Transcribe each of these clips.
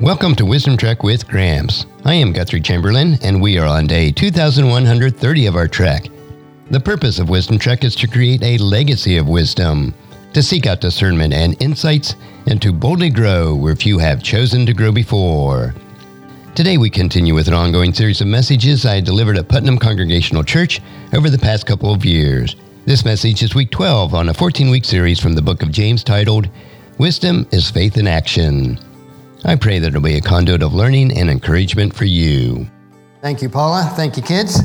Welcome to Wisdom Trek with Gramps. I am Guthrie Chamberlain, and we are on day 2130 of our trek. The purpose of Wisdom Trek is to create a legacy of wisdom, to seek out discernment and insights, and to boldly grow where few have chosen to grow before. Today, we continue with an ongoing series of messages I delivered at Putnam Congregational Church over the past couple of years. This message is week 12 on a 14 week series from the book of James titled, Wisdom is Faith in Action. I pray that it'll be a conduit of learning and encouragement for you. Thank you, Paula. Thank you, kids.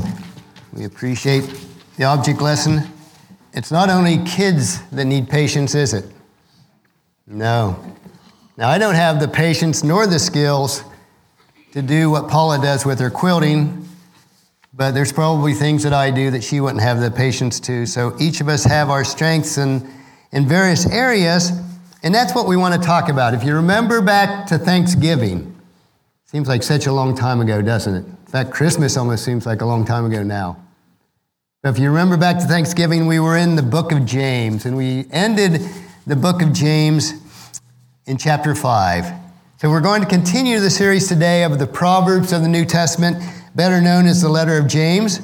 We appreciate the object lesson. It's not only kids that need patience, is it? No. Now, I don't have the patience nor the skills to do what Paula does with her quilting, but there's probably things that I do that she wouldn't have the patience to. So each of us have our strengths in, in various areas. And that's what we want to talk about. If you remember back to Thanksgiving, seems like such a long time ago, doesn't it? In fact, Christmas almost seems like a long time ago now. But if you remember back to Thanksgiving, we were in the book of James, and we ended the book of James in chapter 5. So we're going to continue the series today of the Proverbs of the New Testament, better known as the letter of James.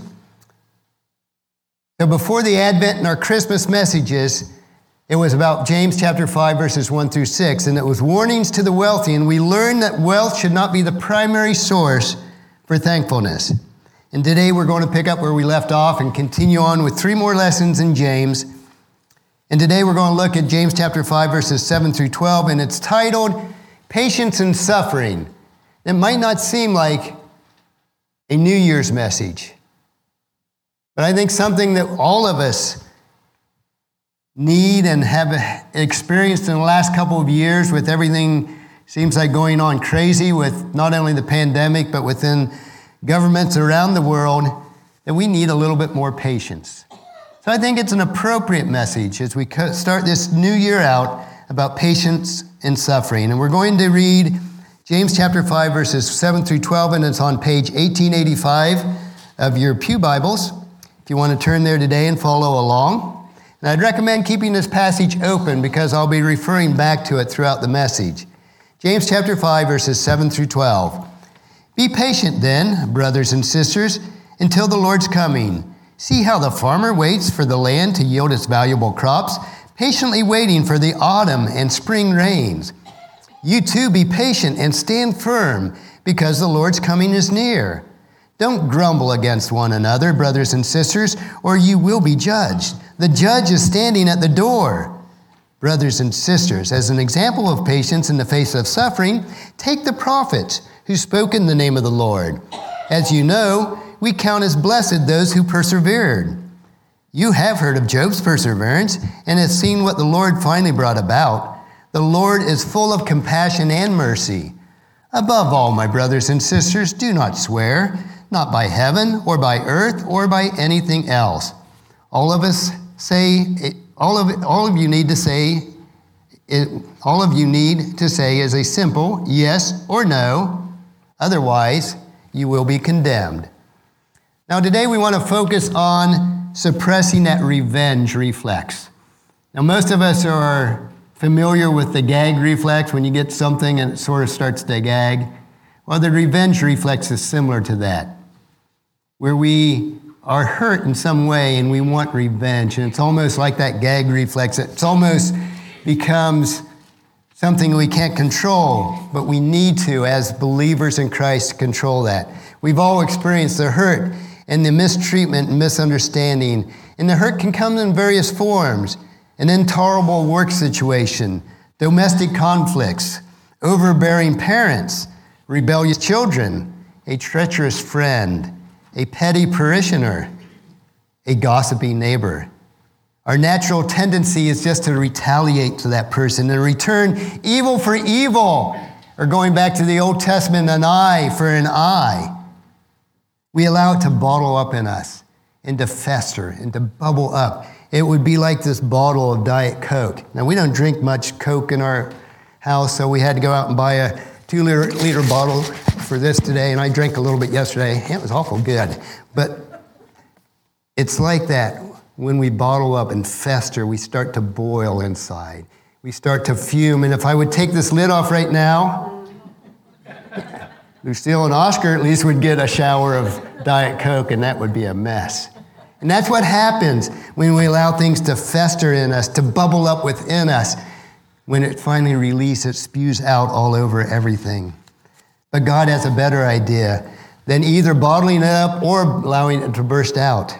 So before the Advent and our Christmas messages, it was about James chapter 5, verses 1 through 6, and it was warnings to the wealthy. And we learned that wealth should not be the primary source for thankfulness. And today we're going to pick up where we left off and continue on with three more lessons in James. And today we're going to look at James chapter 5, verses 7 through 12, and it's titled Patience and Suffering. It might not seem like a New Year's message, but I think something that all of us need and have experienced in the last couple of years with everything seems like going on crazy with not only the pandemic but within governments around the world that we need a little bit more patience. So I think it's an appropriate message as we start this new year out about patience and suffering. And we're going to read James chapter 5 verses 7 through 12 and it's on page 1885 of your Pew Bibles. If you want to turn there today and follow along. And I'd recommend keeping this passage open because I'll be referring back to it throughout the message. James chapter 5, verses 7 through 12. Be patient then, brothers and sisters, until the Lord's coming. See how the farmer waits for the land to yield its valuable crops, patiently waiting for the autumn and spring rains. You too be patient and stand firm, because the Lord's coming is near. Don't grumble against one another, brothers and sisters, or you will be judged. The judge is standing at the door. Brothers and sisters, as an example of patience in the face of suffering, take the prophets who spoke in the name of the Lord. As you know, we count as blessed those who persevered. You have heard of Job's perseverance and have seen what the Lord finally brought about. The Lord is full of compassion and mercy. Above all, my brothers and sisters, do not swear not by heaven or by earth or by anything else. All of us say, all of, all of you need to say, it, all of you need to say is a simple yes or no. Otherwise, you will be condemned. Now, today we want to focus on suppressing that revenge reflex. Now, most of us are familiar with the gag reflex when you get something and it sort of starts to gag. Well, the revenge reflex is similar to that where we are hurt in some way and we want revenge. And it's almost like that gag reflex. It's almost becomes something we can't control, but we need to, as believers in Christ, control that. We've all experienced the hurt and the mistreatment and misunderstanding. And the hurt can come in various forms an intolerable work situation, domestic conflicts, overbearing parents, rebellious children, a treacherous friend a petty parishioner, a gossiping neighbor. Our natural tendency is just to retaliate to that person and return evil for evil, or going back to the Old Testament, an eye for an eye. We allow it to bottle up in us and to fester and to bubble up. It would be like this bottle of Diet Coke. Now, we don't drink much Coke in our house, so we had to go out and buy a two liter, liter bottle for this today, and I drank a little bit yesterday. It was awful good. But it's like that when we bottle up and fester, we start to boil inside. We start to fume. And if I would take this lid off right now, Lucille and Oscar at least would get a shower of Diet Coke, and that would be a mess. And that's what happens when we allow things to fester in us, to bubble up within us. When it finally releases, it spews out all over everything. But God has a better idea than either bottling it up or allowing it to burst out.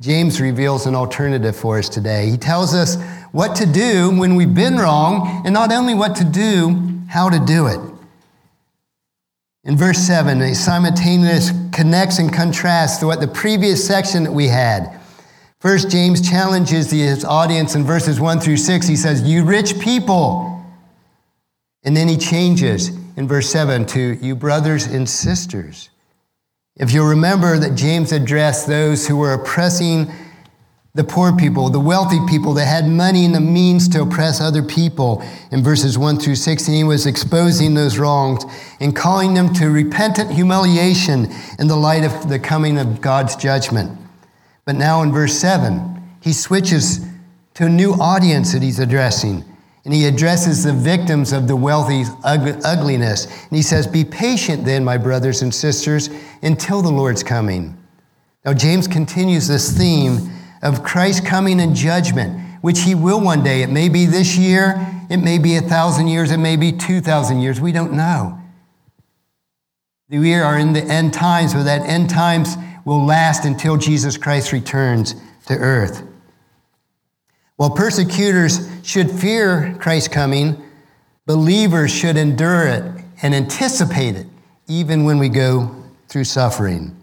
James reveals an alternative for us today. He tells us what to do when we've been wrong, and not only what to do, how to do it. In verse 7, a simultaneous connects and contrasts to what the previous section that we had. First, James challenges his audience in verses 1 through 6. He says, You rich people. And then he changes in verse 7 to you brothers and sisters. If you remember that James addressed those who were oppressing the poor people, the wealthy people that had money and the means to oppress other people, in verses 1 through 16, he was exposing those wrongs and calling them to repentant humiliation in the light of the coming of God's judgment. But now in verse 7, he switches to a new audience that he's addressing and he addresses the victims of the wealthy ugliness. And he says, Be patient then, my brothers and sisters, until the Lord's coming. Now, James continues this theme of Christ coming in judgment, which he will one day. It may be this year, it may be a thousand years, it may be 2,000 years. We don't know. We are in the end times, but that end times will last until Jesus Christ returns to earth. While persecutors should fear Christ's coming, believers should endure it and anticipate it, even when we go through suffering.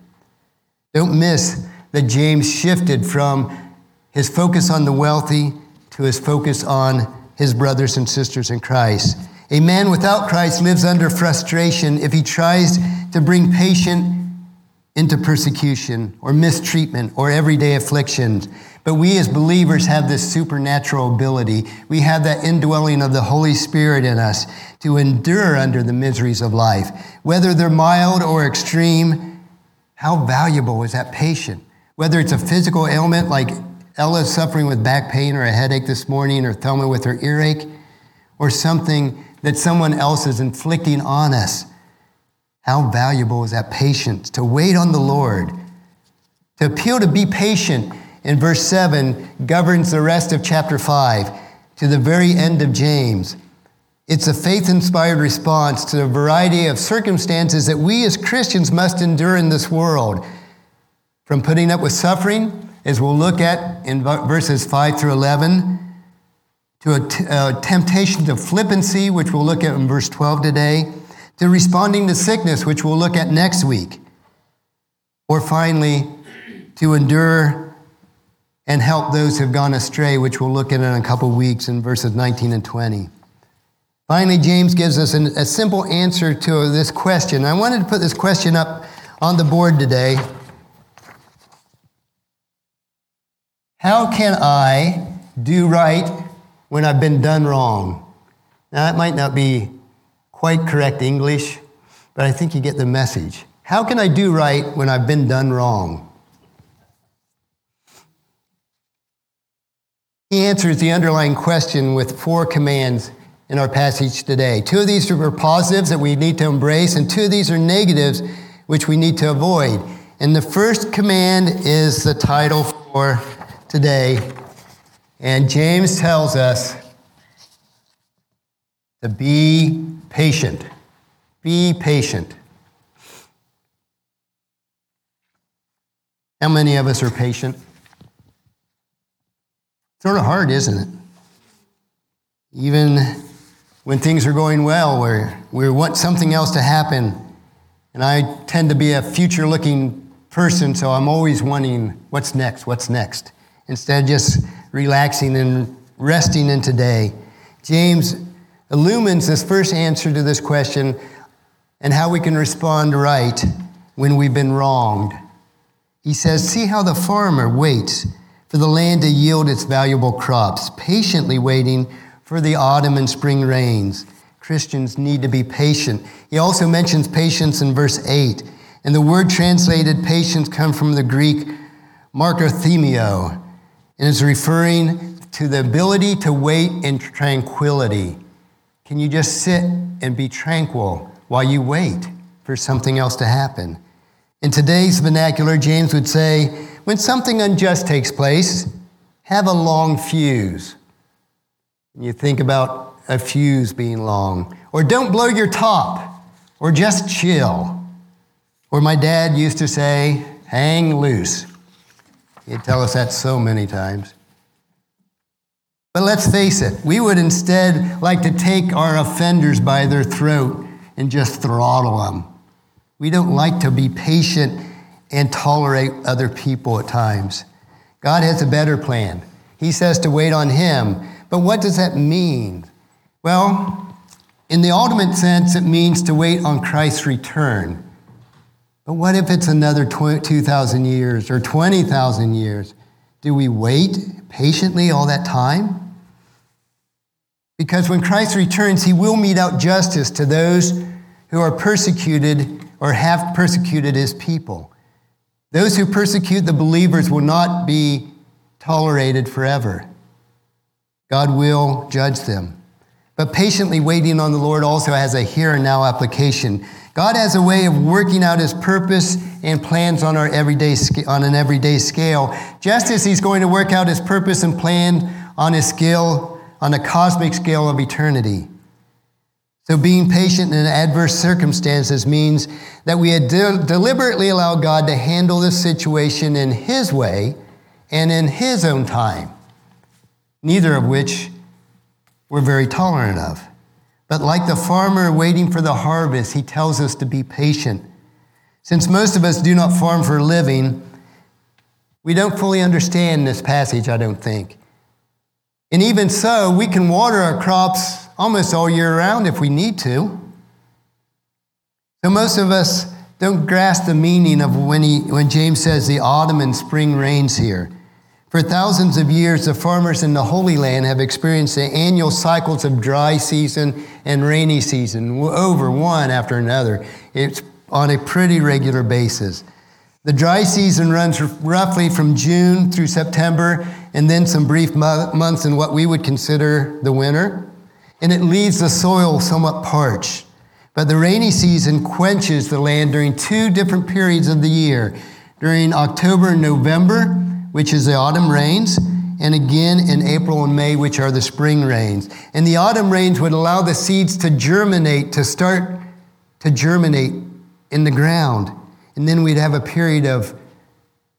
Don't miss that James shifted from his focus on the wealthy to his focus on his brothers and sisters in Christ. A man without Christ lives under frustration if he tries to bring patience into persecution or mistreatment or everyday afflictions. But we as believers have this supernatural ability. We have that indwelling of the Holy Spirit in us to endure under the miseries of life. Whether they're mild or extreme, how valuable is that patient? Whether it's a physical ailment like Ella's suffering with back pain or a headache this morning, or Thelma with her earache, or something that someone else is inflicting on us. How valuable is that patience to wait on the Lord, to appeal to be patient in verse 7 governs the rest of chapter 5 to the very end of James. It's a faith inspired response to the variety of circumstances that we as Christians must endure in this world. From putting up with suffering, as we'll look at in verses 5 through 11, to a, t- a temptation to flippancy, which we'll look at in verse 12 today, to responding to sickness, which we'll look at next week, or finally, to endure and help those who've gone astray, which we'll look at in a couple weeks in verses 19 and 20. Finally, James gives us an, a simple answer to this question. I wanted to put this question up on the board today. How can I do right when I've been done wrong? Now, that might not be quite correct English, but I think you get the message. How can I do right when I've been done wrong? He answers the underlying question with four commands in our passage today. Two of these are positives that we need to embrace, and two of these are negatives which we need to avoid. And the first command is the title for today. And James tells us to be patient. Be patient. How many of us are patient? Sort of hard, isn't it? Even when things are going well, where we want something else to happen. And I tend to be a future looking person, so I'm always wanting what's next, what's next, instead of just relaxing and resting in today. James illumines this first answer to this question and how we can respond right when we've been wronged. He says, See how the farmer waits for the land to yield its valuable crops, patiently waiting for the autumn and spring rains. Christians need to be patient. He also mentions patience in verse 8. And the word translated patience comes from the Greek makrothumio, and is referring to the ability to wait in tranquility. Can you just sit and be tranquil while you wait for something else to happen. In today's vernacular, James would say, when something unjust takes place, have a long fuse. And You think about a fuse being long. Or don't blow your top. Or just chill. Or my dad used to say, hang loose. He'd tell us that so many times. But let's face it, we would instead like to take our offenders by their throat and just throttle them. We don't like to be patient and tolerate other people at times. God has a better plan. He says to wait on Him. But what does that mean? Well, in the ultimate sense, it means to wait on Christ's return. But what if it's another 2,000 years or 20,000 years? Do we wait patiently all that time? Because when Christ returns, he will mete out justice to those who are persecuted or have persecuted his people. Those who persecute the believers will not be tolerated forever. God will judge them. But patiently waiting on the Lord also has a here and now application. God has a way of working out his purpose and plans on, our everyday, on an everyday scale, just as he's going to work out his purpose and plan on his scale, on a cosmic scale of eternity. So, being patient in adverse circumstances means that we de- deliberately allow God to handle the situation in His way and in His own time, neither of which we're very tolerant of. But like the farmer waiting for the harvest, He tells us to be patient. Since most of us do not farm for a living, we don't fully understand this passage, I don't think. And even so, we can water our crops almost all year round if we need to. So most of us don't grasp the meaning of when, he, when James says the autumn and spring rains here. For thousands of years, the farmers in the Holy Land have experienced the annual cycles of dry season and rainy season over one after another. It's on a pretty regular basis. The dry season runs roughly from June through September, and then some brief months in what we would consider the winter and it leaves the soil somewhat parched. But the rainy season quenches the land during two different periods of the year during October and November, which is the autumn rains, and again in April and May, which are the spring rains. And the autumn rains would allow the seeds to germinate, to start to germinate in the ground. And then we'd have a period of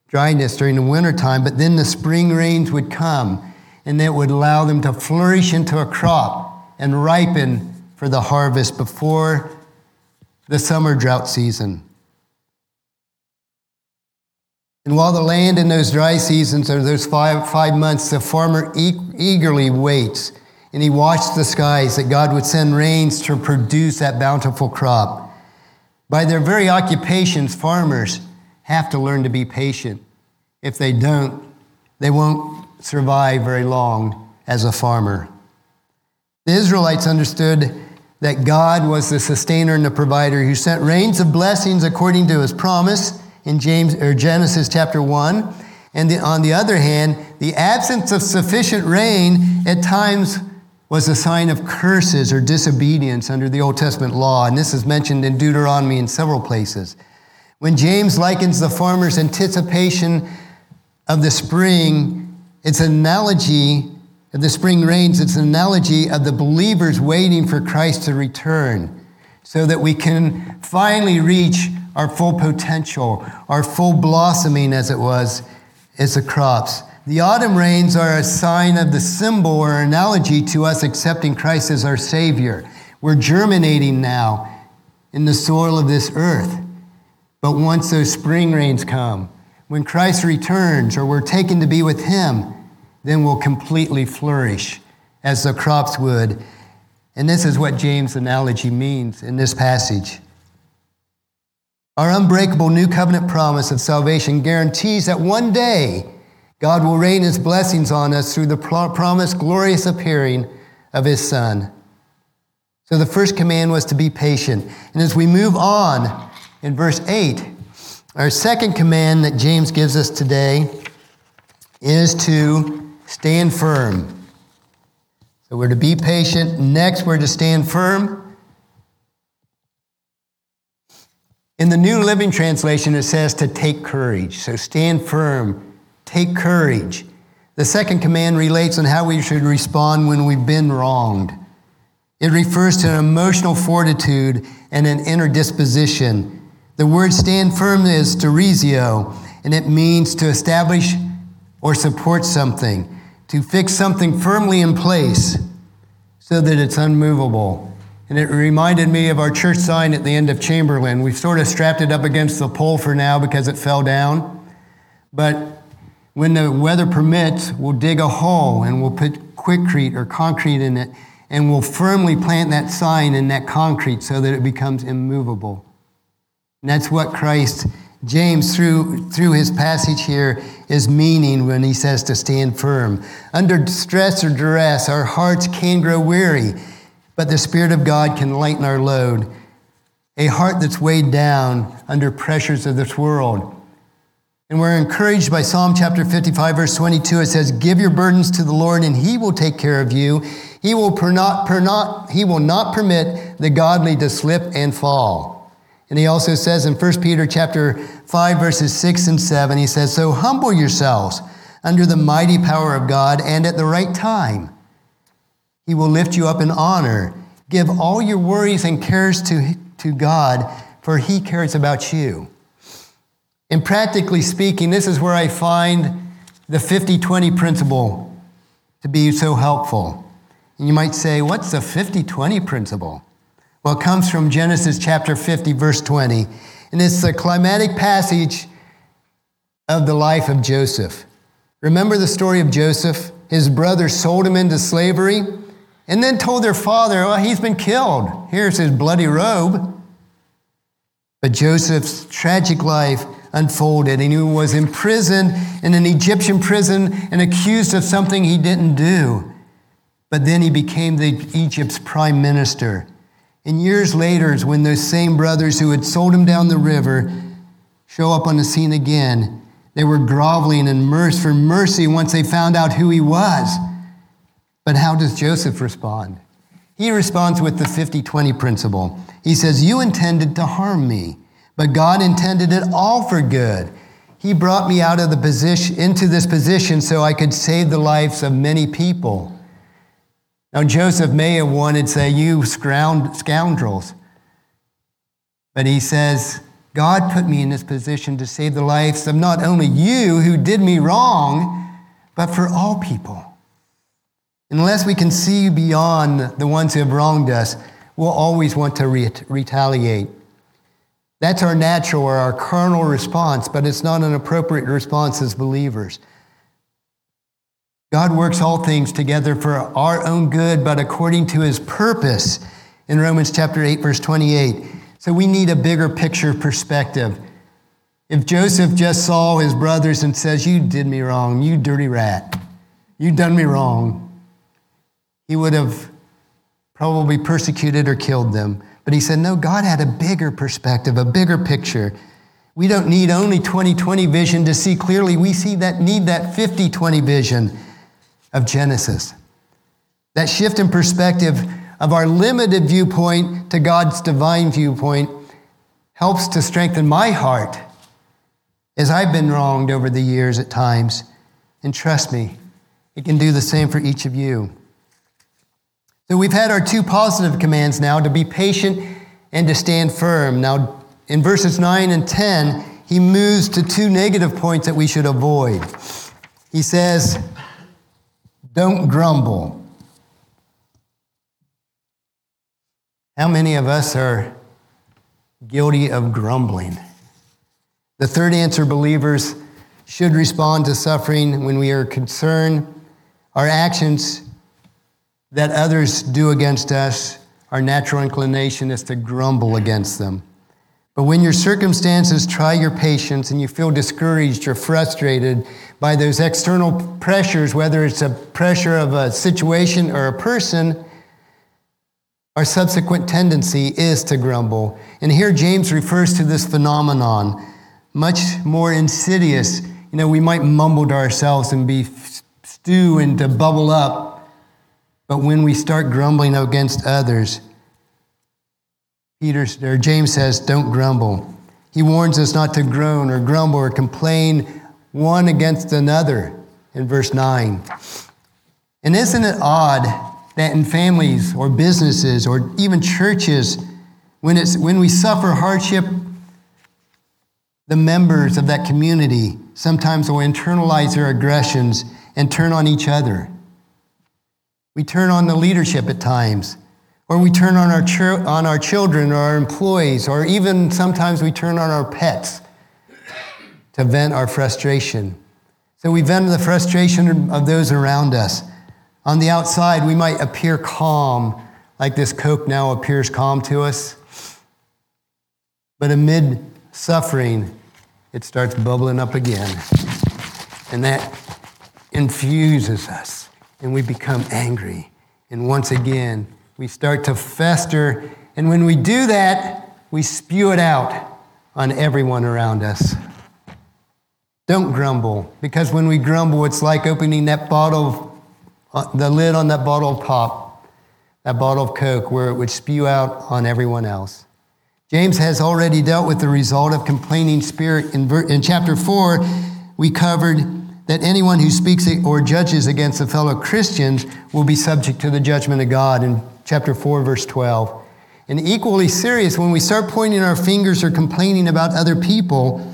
dryness during the wintertime, but then the spring rains would come, and that would allow them to flourish into a crop and ripen for the harvest before the summer drought season. And while the land in those dry seasons or those five, five months, the farmer e- eagerly waits and he watched the skies that God would send rains to produce that bountiful crop. By their very occupations, farmers have to learn to be patient. If they don't, they won't survive very long as a farmer. The Israelites understood that God was the sustainer and the provider who sent rains of blessings according to his promise in James or Genesis chapter 1. And the, on the other hand, the absence of sufficient rain at times was a sign of curses or disobedience under the Old Testament law. And this is mentioned in Deuteronomy in several places. When James likens the farmer's anticipation of the spring, it's an analogy of the spring rains, it's an analogy of the believers waiting for Christ to return so that we can finally reach our full potential, our full blossoming, as it was, as the crops. The autumn rains are a sign of the symbol or analogy to us accepting Christ as our Savior. We're germinating now in the soil of this earth. But once those spring rains come, when Christ returns or we're taken to be with Him, then we'll completely flourish as the crops would. And this is what James' analogy means in this passage. Our unbreakable new covenant promise of salvation guarantees that one day God will rain his blessings on us through the promised glorious appearing of his Son. So the first command was to be patient. And as we move on in verse 8, our second command that James gives us today is to stand firm. So we're to be patient. Next, we're to stand firm. In the New Living Translation, it says to take courage. So stand firm, take courage. The second command relates on how we should respond when we've been wronged. It refers to an emotional fortitude and an inner disposition. The word stand firm is teresio, and it means to establish or support something, to fix something firmly in place so that it's unmovable. And it reminded me of our church sign at the end of Chamberlain. We've sort of strapped it up against the pole for now because it fell down. But when the weather permits, we'll dig a hole and we'll put Quikrete or concrete in it and we'll firmly plant that sign in that concrete so that it becomes immovable. And that's what Christ, James, through, through his passage here, is meaning when he says to stand firm. Under stress or duress, our hearts can grow weary but the Spirit of God can lighten our load. A heart that's weighed down under pressures of this world. And we're encouraged by Psalm chapter 55, verse 22. It says, Give your burdens to the Lord, and he will take care of you. He will, per not, per not, he will not permit the godly to slip and fall. And he also says in 1 Peter chapter 5, verses 6 and 7, he says, So humble yourselves under the mighty power of God, and at the right time he will lift you up in honor. Give all your worries and cares to, to God, for He cares about you. And practically speaking, this is where I find the 50 20 principle to be so helpful. And you might say, What's the 50 20 principle? Well, it comes from Genesis chapter 50, verse 20. And it's the climatic passage of the life of Joseph. Remember the story of Joseph? His brothers sold him into slavery and then told their father, Well, he's been killed. Here's his bloody robe. But Joseph's tragic life unfolded, and he was imprisoned in an Egyptian prison and accused of something he didn't do. But then he became the Egypt's prime minister. And years later, when those same brothers who had sold him down the river show up on the scene again, they were groveling and mercy for mercy once they found out who he was. But how does Joseph respond? He responds with the 50 20 principle. He says, You intended to harm me, but God intended it all for good. He brought me out of the position into this position so I could save the lives of many people. Now, Joseph may have wanted to say, You scoundrels. But he says, God put me in this position to save the lives of not only you who did me wrong, but for all people. Unless we can see beyond the ones who have wronged us, we'll always want to retaliate. That's our natural or our carnal response, but it's not an appropriate response as believers. God works all things together for our own good, but according to his purpose in Romans chapter 8, verse 28. So we need a bigger picture perspective. If Joseph just saw his brothers and says, You did me wrong, you dirty rat, you done me wrong, he would have probably persecuted or killed them. But he said, no, God had a bigger perspective, a bigger picture. We don't need only 2020 vision to see clearly. We see that need that 50-20 vision of Genesis. That shift in perspective of our limited viewpoint to God's divine viewpoint helps to strengthen my heart as I've been wronged over the years at times. And trust me, it can do the same for each of you. So we've had our two positive commands now to be patient and to stand firm. Now, in verses 9 and 10, he moves to two negative points that we should avoid. He says, Don't grumble. How many of us are guilty of grumbling? The third answer believers should respond to suffering when we are concerned. Our actions that others do against us, our natural inclination is to grumble against them. But when your circumstances try your patience and you feel discouraged or frustrated by those external pressures, whether it's a pressure of a situation or a person, our subsequent tendency is to grumble. And here James refers to this phenomenon, much more insidious. You know, we might mumble to ourselves and be stew and to bubble up but when we start grumbling against others, Peter or James says, don't grumble. He warns us not to groan or grumble or complain one against another in verse 9. And isn't it odd that in families or businesses or even churches, when, it's, when we suffer hardship, the members of that community sometimes will internalize their aggressions and turn on each other. We turn on the leadership at times, or we turn on our, on our children or our employees, or even sometimes we turn on our pets to vent our frustration. So we vent the frustration of those around us. On the outside, we might appear calm, like this Coke now appears calm to us. But amid suffering, it starts bubbling up again. And that infuses us, and we become angry. And once again, we start to fester. And when we do that, we spew it out on everyone around us. Don't grumble, because when we grumble, it's like opening that bottle, of, uh, the lid on that bottle of pop, that bottle of Coke, where it would spew out on everyone else. James has already dealt with the result of complaining spirit. In, in chapter 4, we covered that anyone who speaks or judges against a fellow Christians will be subject to the judgment of God in chapter 4, verse 12. And equally serious, when we start pointing our fingers or complaining about other people,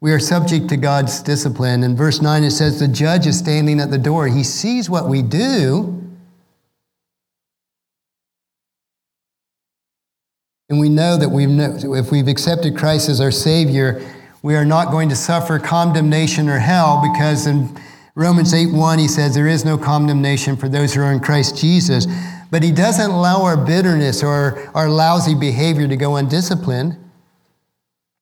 we are subject to God's discipline. In verse 9, it says, The judge is standing at the door. He sees what we do. And we know that we've, if we've accepted Christ as our Savior, we are not going to suffer condemnation or hell because in Romans 8 1, he says, There is no condemnation for those who are in Christ Jesus. But he doesn't allow our bitterness or our lousy behavior to go undisciplined.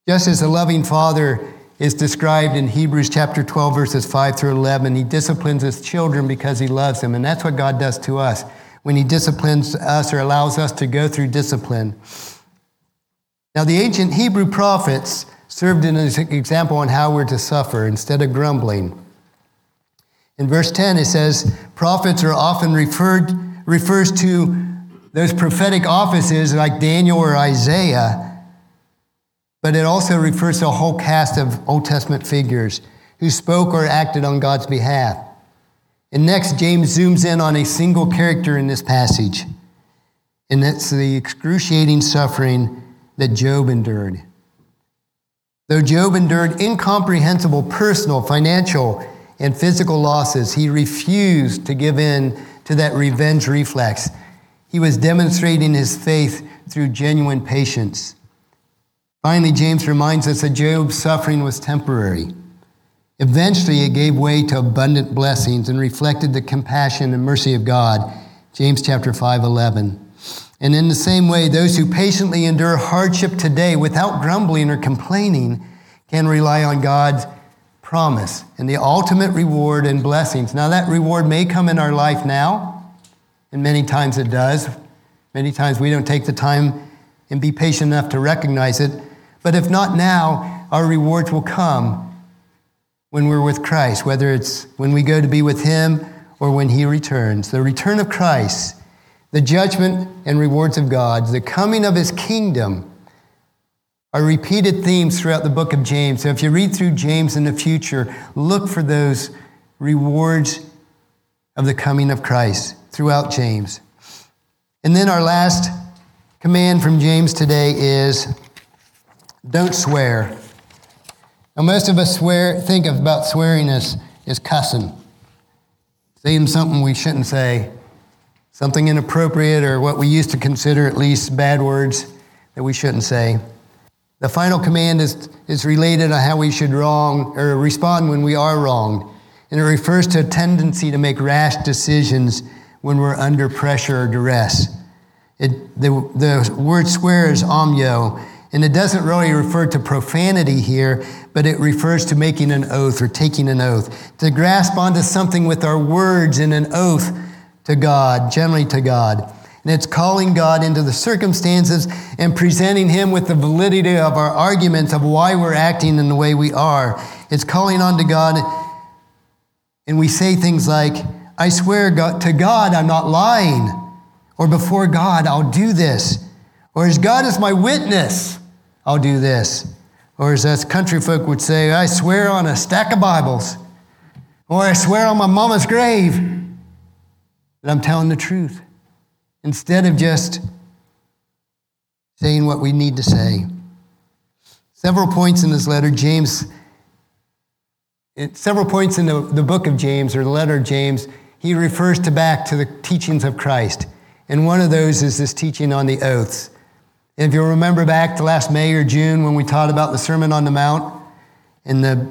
Just as a loving father is described in Hebrews chapter 12, verses 5 through 11. He disciplines his children because he loves them. And that's what God does to us when he disciplines us or allows us to go through discipline. Now, the ancient Hebrew prophets served as an example on how we're to suffer instead of grumbling. In verse 10, it says, prophets are often referred, refers to those prophetic offices like Daniel or Isaiah but it also refers to a whole cast of Old Testament figures who spoke or acted on God's behalf. And next, James zooms in on a single character in this passage, and that's the excruciating suffering that Job endured. Though Job endured incomprehensible personal, financial, and physical losses, he refused to give in to that revenge reflex. He was demonstrating his faith through genuine patience. Finally, James reminds us that Job's suffering was temporary. Eventually, it gave way to abundant blessings and reflected the compassion and mercy of God. James chapter 5, 11. And in the same way, those who patiently endure hardship today without grumbling or complaining can rely on God's promise and the ultimate reward and blessings. Now, that reward may come in our life now, and many times it does. Many times we don't take the time and be patient enough to recognize it. But if not now, our rewards will come when we're with Christ, whether it's when we go to be with Him or when He returns. The return of Christ, the judgment and rewards of God, the coming of His kingdom are repeated themes throughout the book of James. So if you read through James in the future, look for those rewards of the coming of Christ throughout James. And then our last command from James today is don't swear. Now, most of us swear, think about swearing as, as cussing, saying something we shouldn't say, something inappropriate, or what we used to consider at least bad words that we shouldn't say. The final command is, is related to how we should wrong or respond when we are wronged. And it refers to a tendency to make rash decisions when we're under pressure or duress. It, the, the word swear is omyo, and it doesn't really refer to profanity here, but it refers to making an oath or taking an oath. To grasp onto something with our words in an oath to God, generally to God. And it's calling God into the circumstances and presenting Him with the validity of our arguments of why we're acting in the way we are. It's calling on to God, and we say things like, I swear to God I'm not lying, or before God I'll do this, or as God is my witness, I'll do this. Or as us country folk would say, I swear on a stack of Bibles. Or I swear on my mama's grave that I'm telling the truth. Instead of just saying what we need to say. Several points in this letter, James, several points in the, the book of James or the letter of James, he refers to back to the teachings of Christ. And one of those is this teaching on the oaths. And if you'll remember back to last May or June when we taught about the Sermon on the Mount and the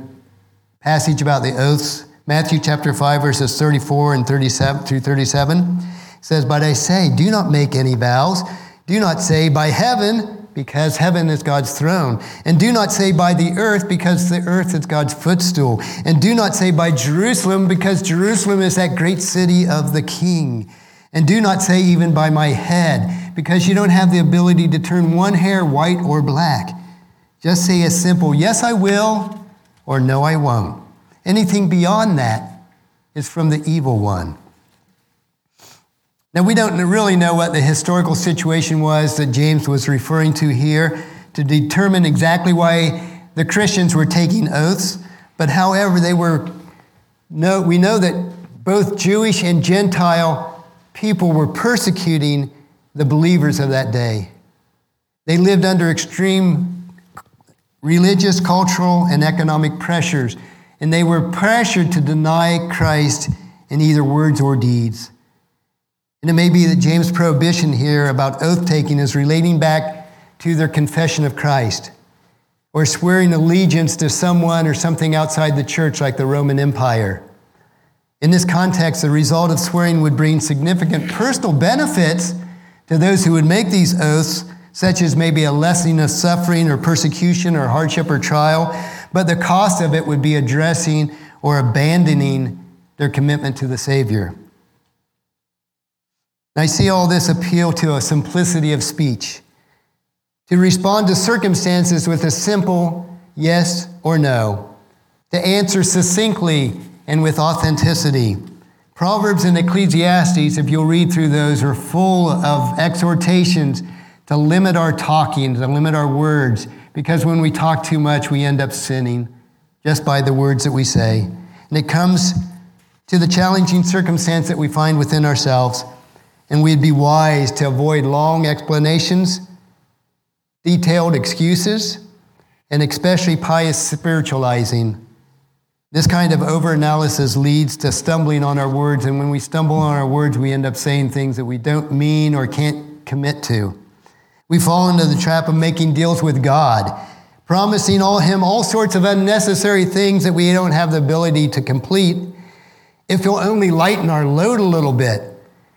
passage about the oaths, Matthew chapter 5, verses 34 and 37 through 37 says, But I say, do not make any vows. Do not say by heaven, because heaven is God's throne. And do not say by the earth, because the earth is God's footstool. And do not say by Jerusalem, because Jerusalem is that great city of the king. And do not say even by my head, because you don't have the ability to turn one hair white or black. Just say a simple, yes, I will, or no, I won't. Anything beyond that is from the evil one. Now, we don't really know what the historical situation was that James was referring to here to determine exactly why the Christians were taking oaths, but however, they were, no, we know that both Jewish and Gentile people were persecuting the believers of that day. They lived under extreme religious, cultural, and economic pressures, and they were pressured to deny Christ in either words or deeds. And it may be that James' prohibition here about oath taking is relating back to their confession of Christ or swearing allegiance to someone or something outside the church like the Roman Empire. In this context, the result of swearing would bring significant personal benefits to those who would make these oaths, such as maybe a lessening of suffering or persecution or hardship or trial, but the cost of it would be addressing or abandoning their commitment to the Savior. I see all this appeal to a simplicity of speech, to respond to circumstances with a simple yes or no, to answer succinctly and with authenticity. Proverbs and Ecclesiastes, if you'll read through those, are full of exhortations to limit our talking, to limit our words, because when we talk too much, we end up sinning just by the words that we say. And it comes to the challenging circumstance that we find within ourselves, and we'd be wise to avoid long explanations, detailed excuses, and especially pious spiritualizing this kind of overanalysis leads to stumbling on our words, and when we stumble on our words, we end up saying things that we don't mean or can't commit to. We fall into the trap of making deals with God, promising all him all sorts of unnecessary things that we don't have the ability to complete. If he'll only lighten our load a little bit.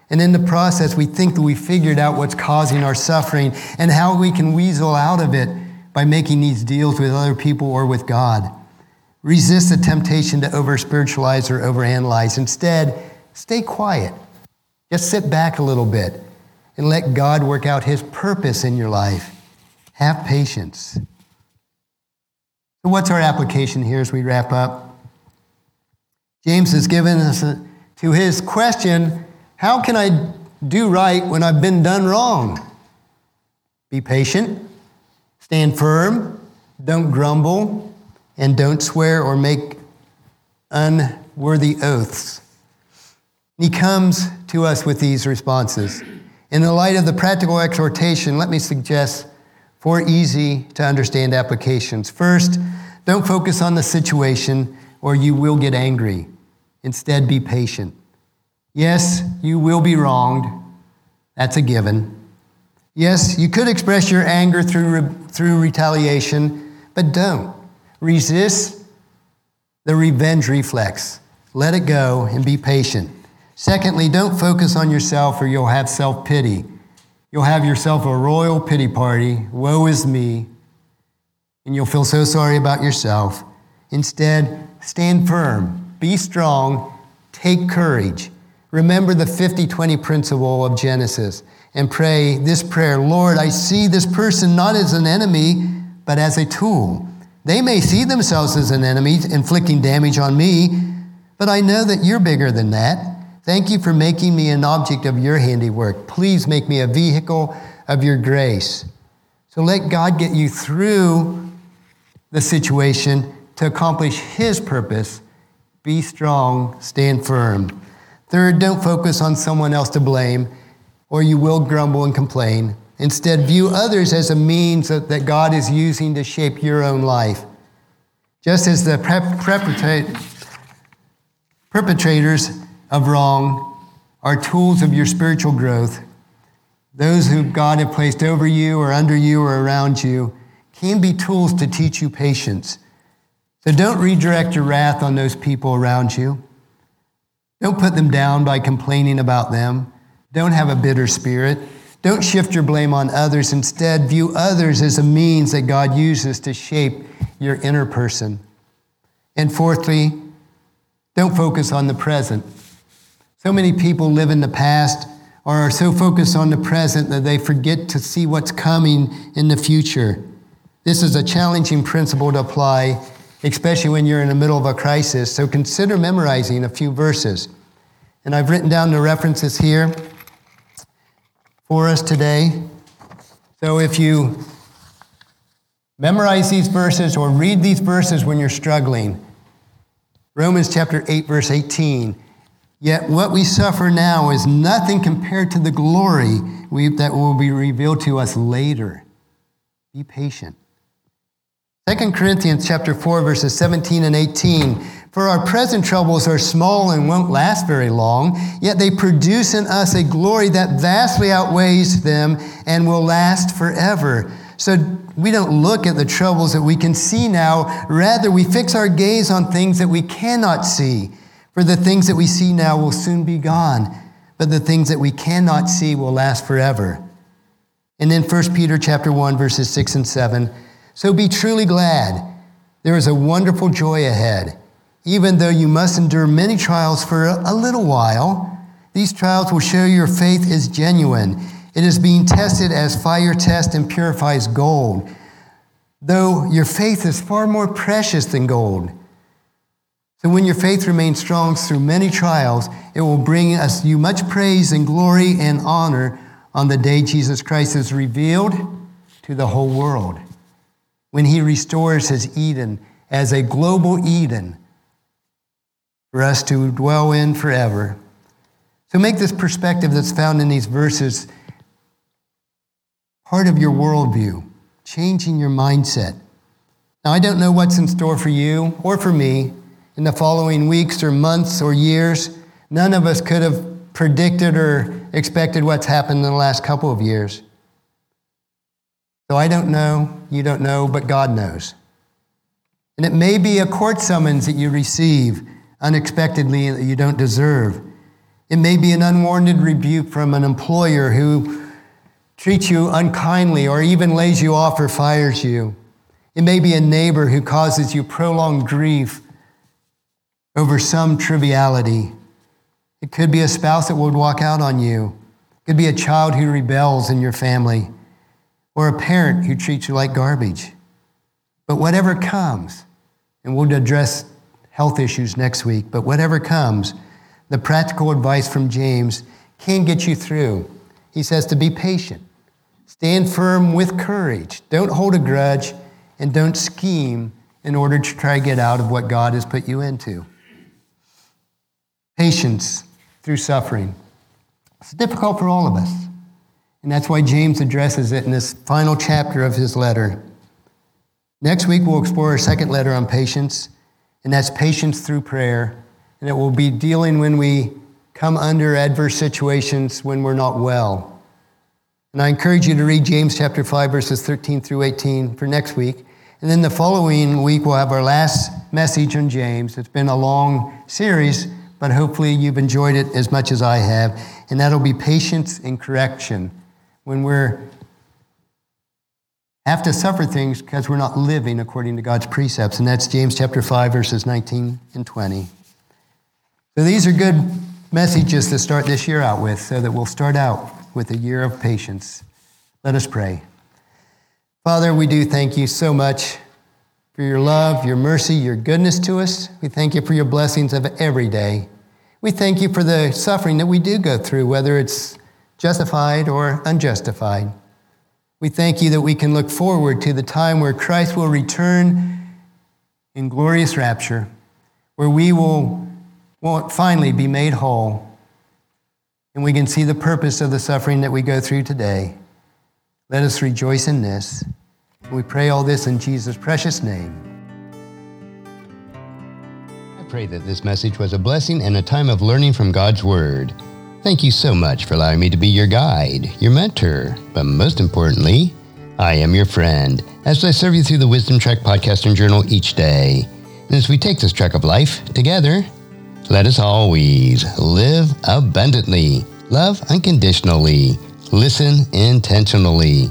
And in the process, we think that we figured out what's causing our suffering and how we can weasel out of it by making these deals with other people or with God. Resist the temptation to over spiritualize or over analyze. Instead, stay quiet. Just sit back a little bit and let God work out his purpose in your life. Have patience. So, what's our application here as we wrap up? James has given us a, to his question How can I do right when I've been done wrong? Be patient, stand firm, don't grumble, and don't swear or make unworthy oaths. He comes to us with these responses. In the light of the practical exhortation, let me suggest four easy to understand applications. First, don't focus on the situation or you will get angry. Instead, be patient. Yes, you will be wronged. That's a given. Yes, you could express your anger through, through retaliation, but don't. Resist the revenge reflex. Let it go and be patient. Secondly, don't focus on yourself or you'll have self pity. You'll have yourself a royal pity party. Woe is me. And you'll feel so sorry about yourself. Instead, stand firm, be strong, take courage. Remember the 50 20 principle of Genesis and pray this prayer Lord, I see this person not as an enemy, but as a tool. They may see themselves as an enemy inflicting damage on me, but I know that you're bigger than that. Thank you for making me an object of your handiwork. Please make me a vehicle of your grace. So let God get you through the situation to accomplish His purpose. Be strong, stand firm. Third, don't focus on someone else to blame, or you will grumble and complain. Instead, view others as a means that God is using to shape your own life. Just as the perpetrators of wrong are tools of your spiritual growth, those who God have placed over you or under you or around you can be tools to teach you patience. So don't redirect your wrath on those people around you. Don't put them down by complaining about them. Don't have a bitter spirit. Don't shift your blame on others. Instead, view others as a means that God uses to shape your inner person. And fourthly, don't focus on the present. So many people live in the past or are so focused on the present that they forget to see what's coming in the future. This is a challenging principle to apply, especially when you're in the middle of a crisis. So consider memorizing a few verses. And I've written down the references here for us today. So if you memorize these verses or read these verses when you're struggling, Romans chapter 8, verse 18. Yet what we suffer now is nothing compared to the glory we, that will be revealed to us later. Be patient. 2 Corinthians chapter 4 verses 17 and 18 for our present troubles are small and won't last very long yet they produce in us a glory that vastly outweighs them and will last forever so we don't look at the troubles that we can see now rather we fix our gaze on things that we cannot see for the things that we see now will soon be gone but the things that we cannot see will last forever and then 1 Peter chapter 1 verses 6 and 7 so be truly glad. There is a wonderful joy ahead. Even though you must endure many trials for a little while, these trials will show your faith is genuine. It is being tested as fire tests and purifies gold, though your faith is far more precious than gold. So when your faith remains strong through many trials, it will bring us you much praise and glory and honor on the day Jesus Christ is revealed to the whole world when he restores his Eden as a global Eden for us to dwell in forever. So make this perspective that's found in these verses part of your worldview, changing your mindset. Now, I don't know what's in store for you or for me in the following weeks or months or years. None of us could have predicted or expected what's happened in the last couple of years. So I don't know, you don't know, but God knows. And it may be a court summons that you receive unexpectedly that you don't deserve. It may be an unwarranted rebuke from an employer who treats you unkindly or even lays you off or fires you. It may be a neighbor who causes you prolonged grief over some triviality. It could be a spouse that would walk out on you. It could be a child who rebels in your family or a parent who treats you like garbage. But whatever comes, and we'll address health issues next week, but whatever comes, the practical advice from James can get you through. He says to be patient, stand firm with courage, don't hold a grudge, and don't scheme in order to try to get out of what God has put you into. Patience through suffering. It's difficult for all of us. And that's why James addresses it in this final chapter of his letter. Next week, we'll explore a second letter on patience, and that's patience through prayer. And it will be dealing when we come under adverse situations when we're not well. And I encourage you to read James chapter 5, verses 13 through 18 for next week. And then the following week, we'll have our last message on James. It's been a long series, but hopefully you've enjoyed it as much as I have. And that'll be patience and correction when we're have to suffer things because we're not living according to God's precepts. And that's James chapter 5, verses 19 and 20. So these are good messages to start this year out with, so that we'll start out with a year of patience. Let us pray. Father, we do thank you so much for your love, your mercy, your goodness to us. We thank you for your blessings of every day. We thank you for the suffering that we do go through, whether it's justified or unjustified. We thank you that we can look forward to the time where Christ will return in glorious rapture, where we will, will finally be made whole and we can see the purpose of the suffering that we go through today. Let us rejoice in this. We pray all this in Jesus' precious name. I pray that this message was a blessing and a time of learning from God's Word. Thank you so much for allowing me to be your guide, your mentor, but most importantly, I am your friend as I serve you through the Wisdom Trek podcast and journal each day. And as we take this trek of life together, let us always live abundantly, love unconditionally, listen intentionally,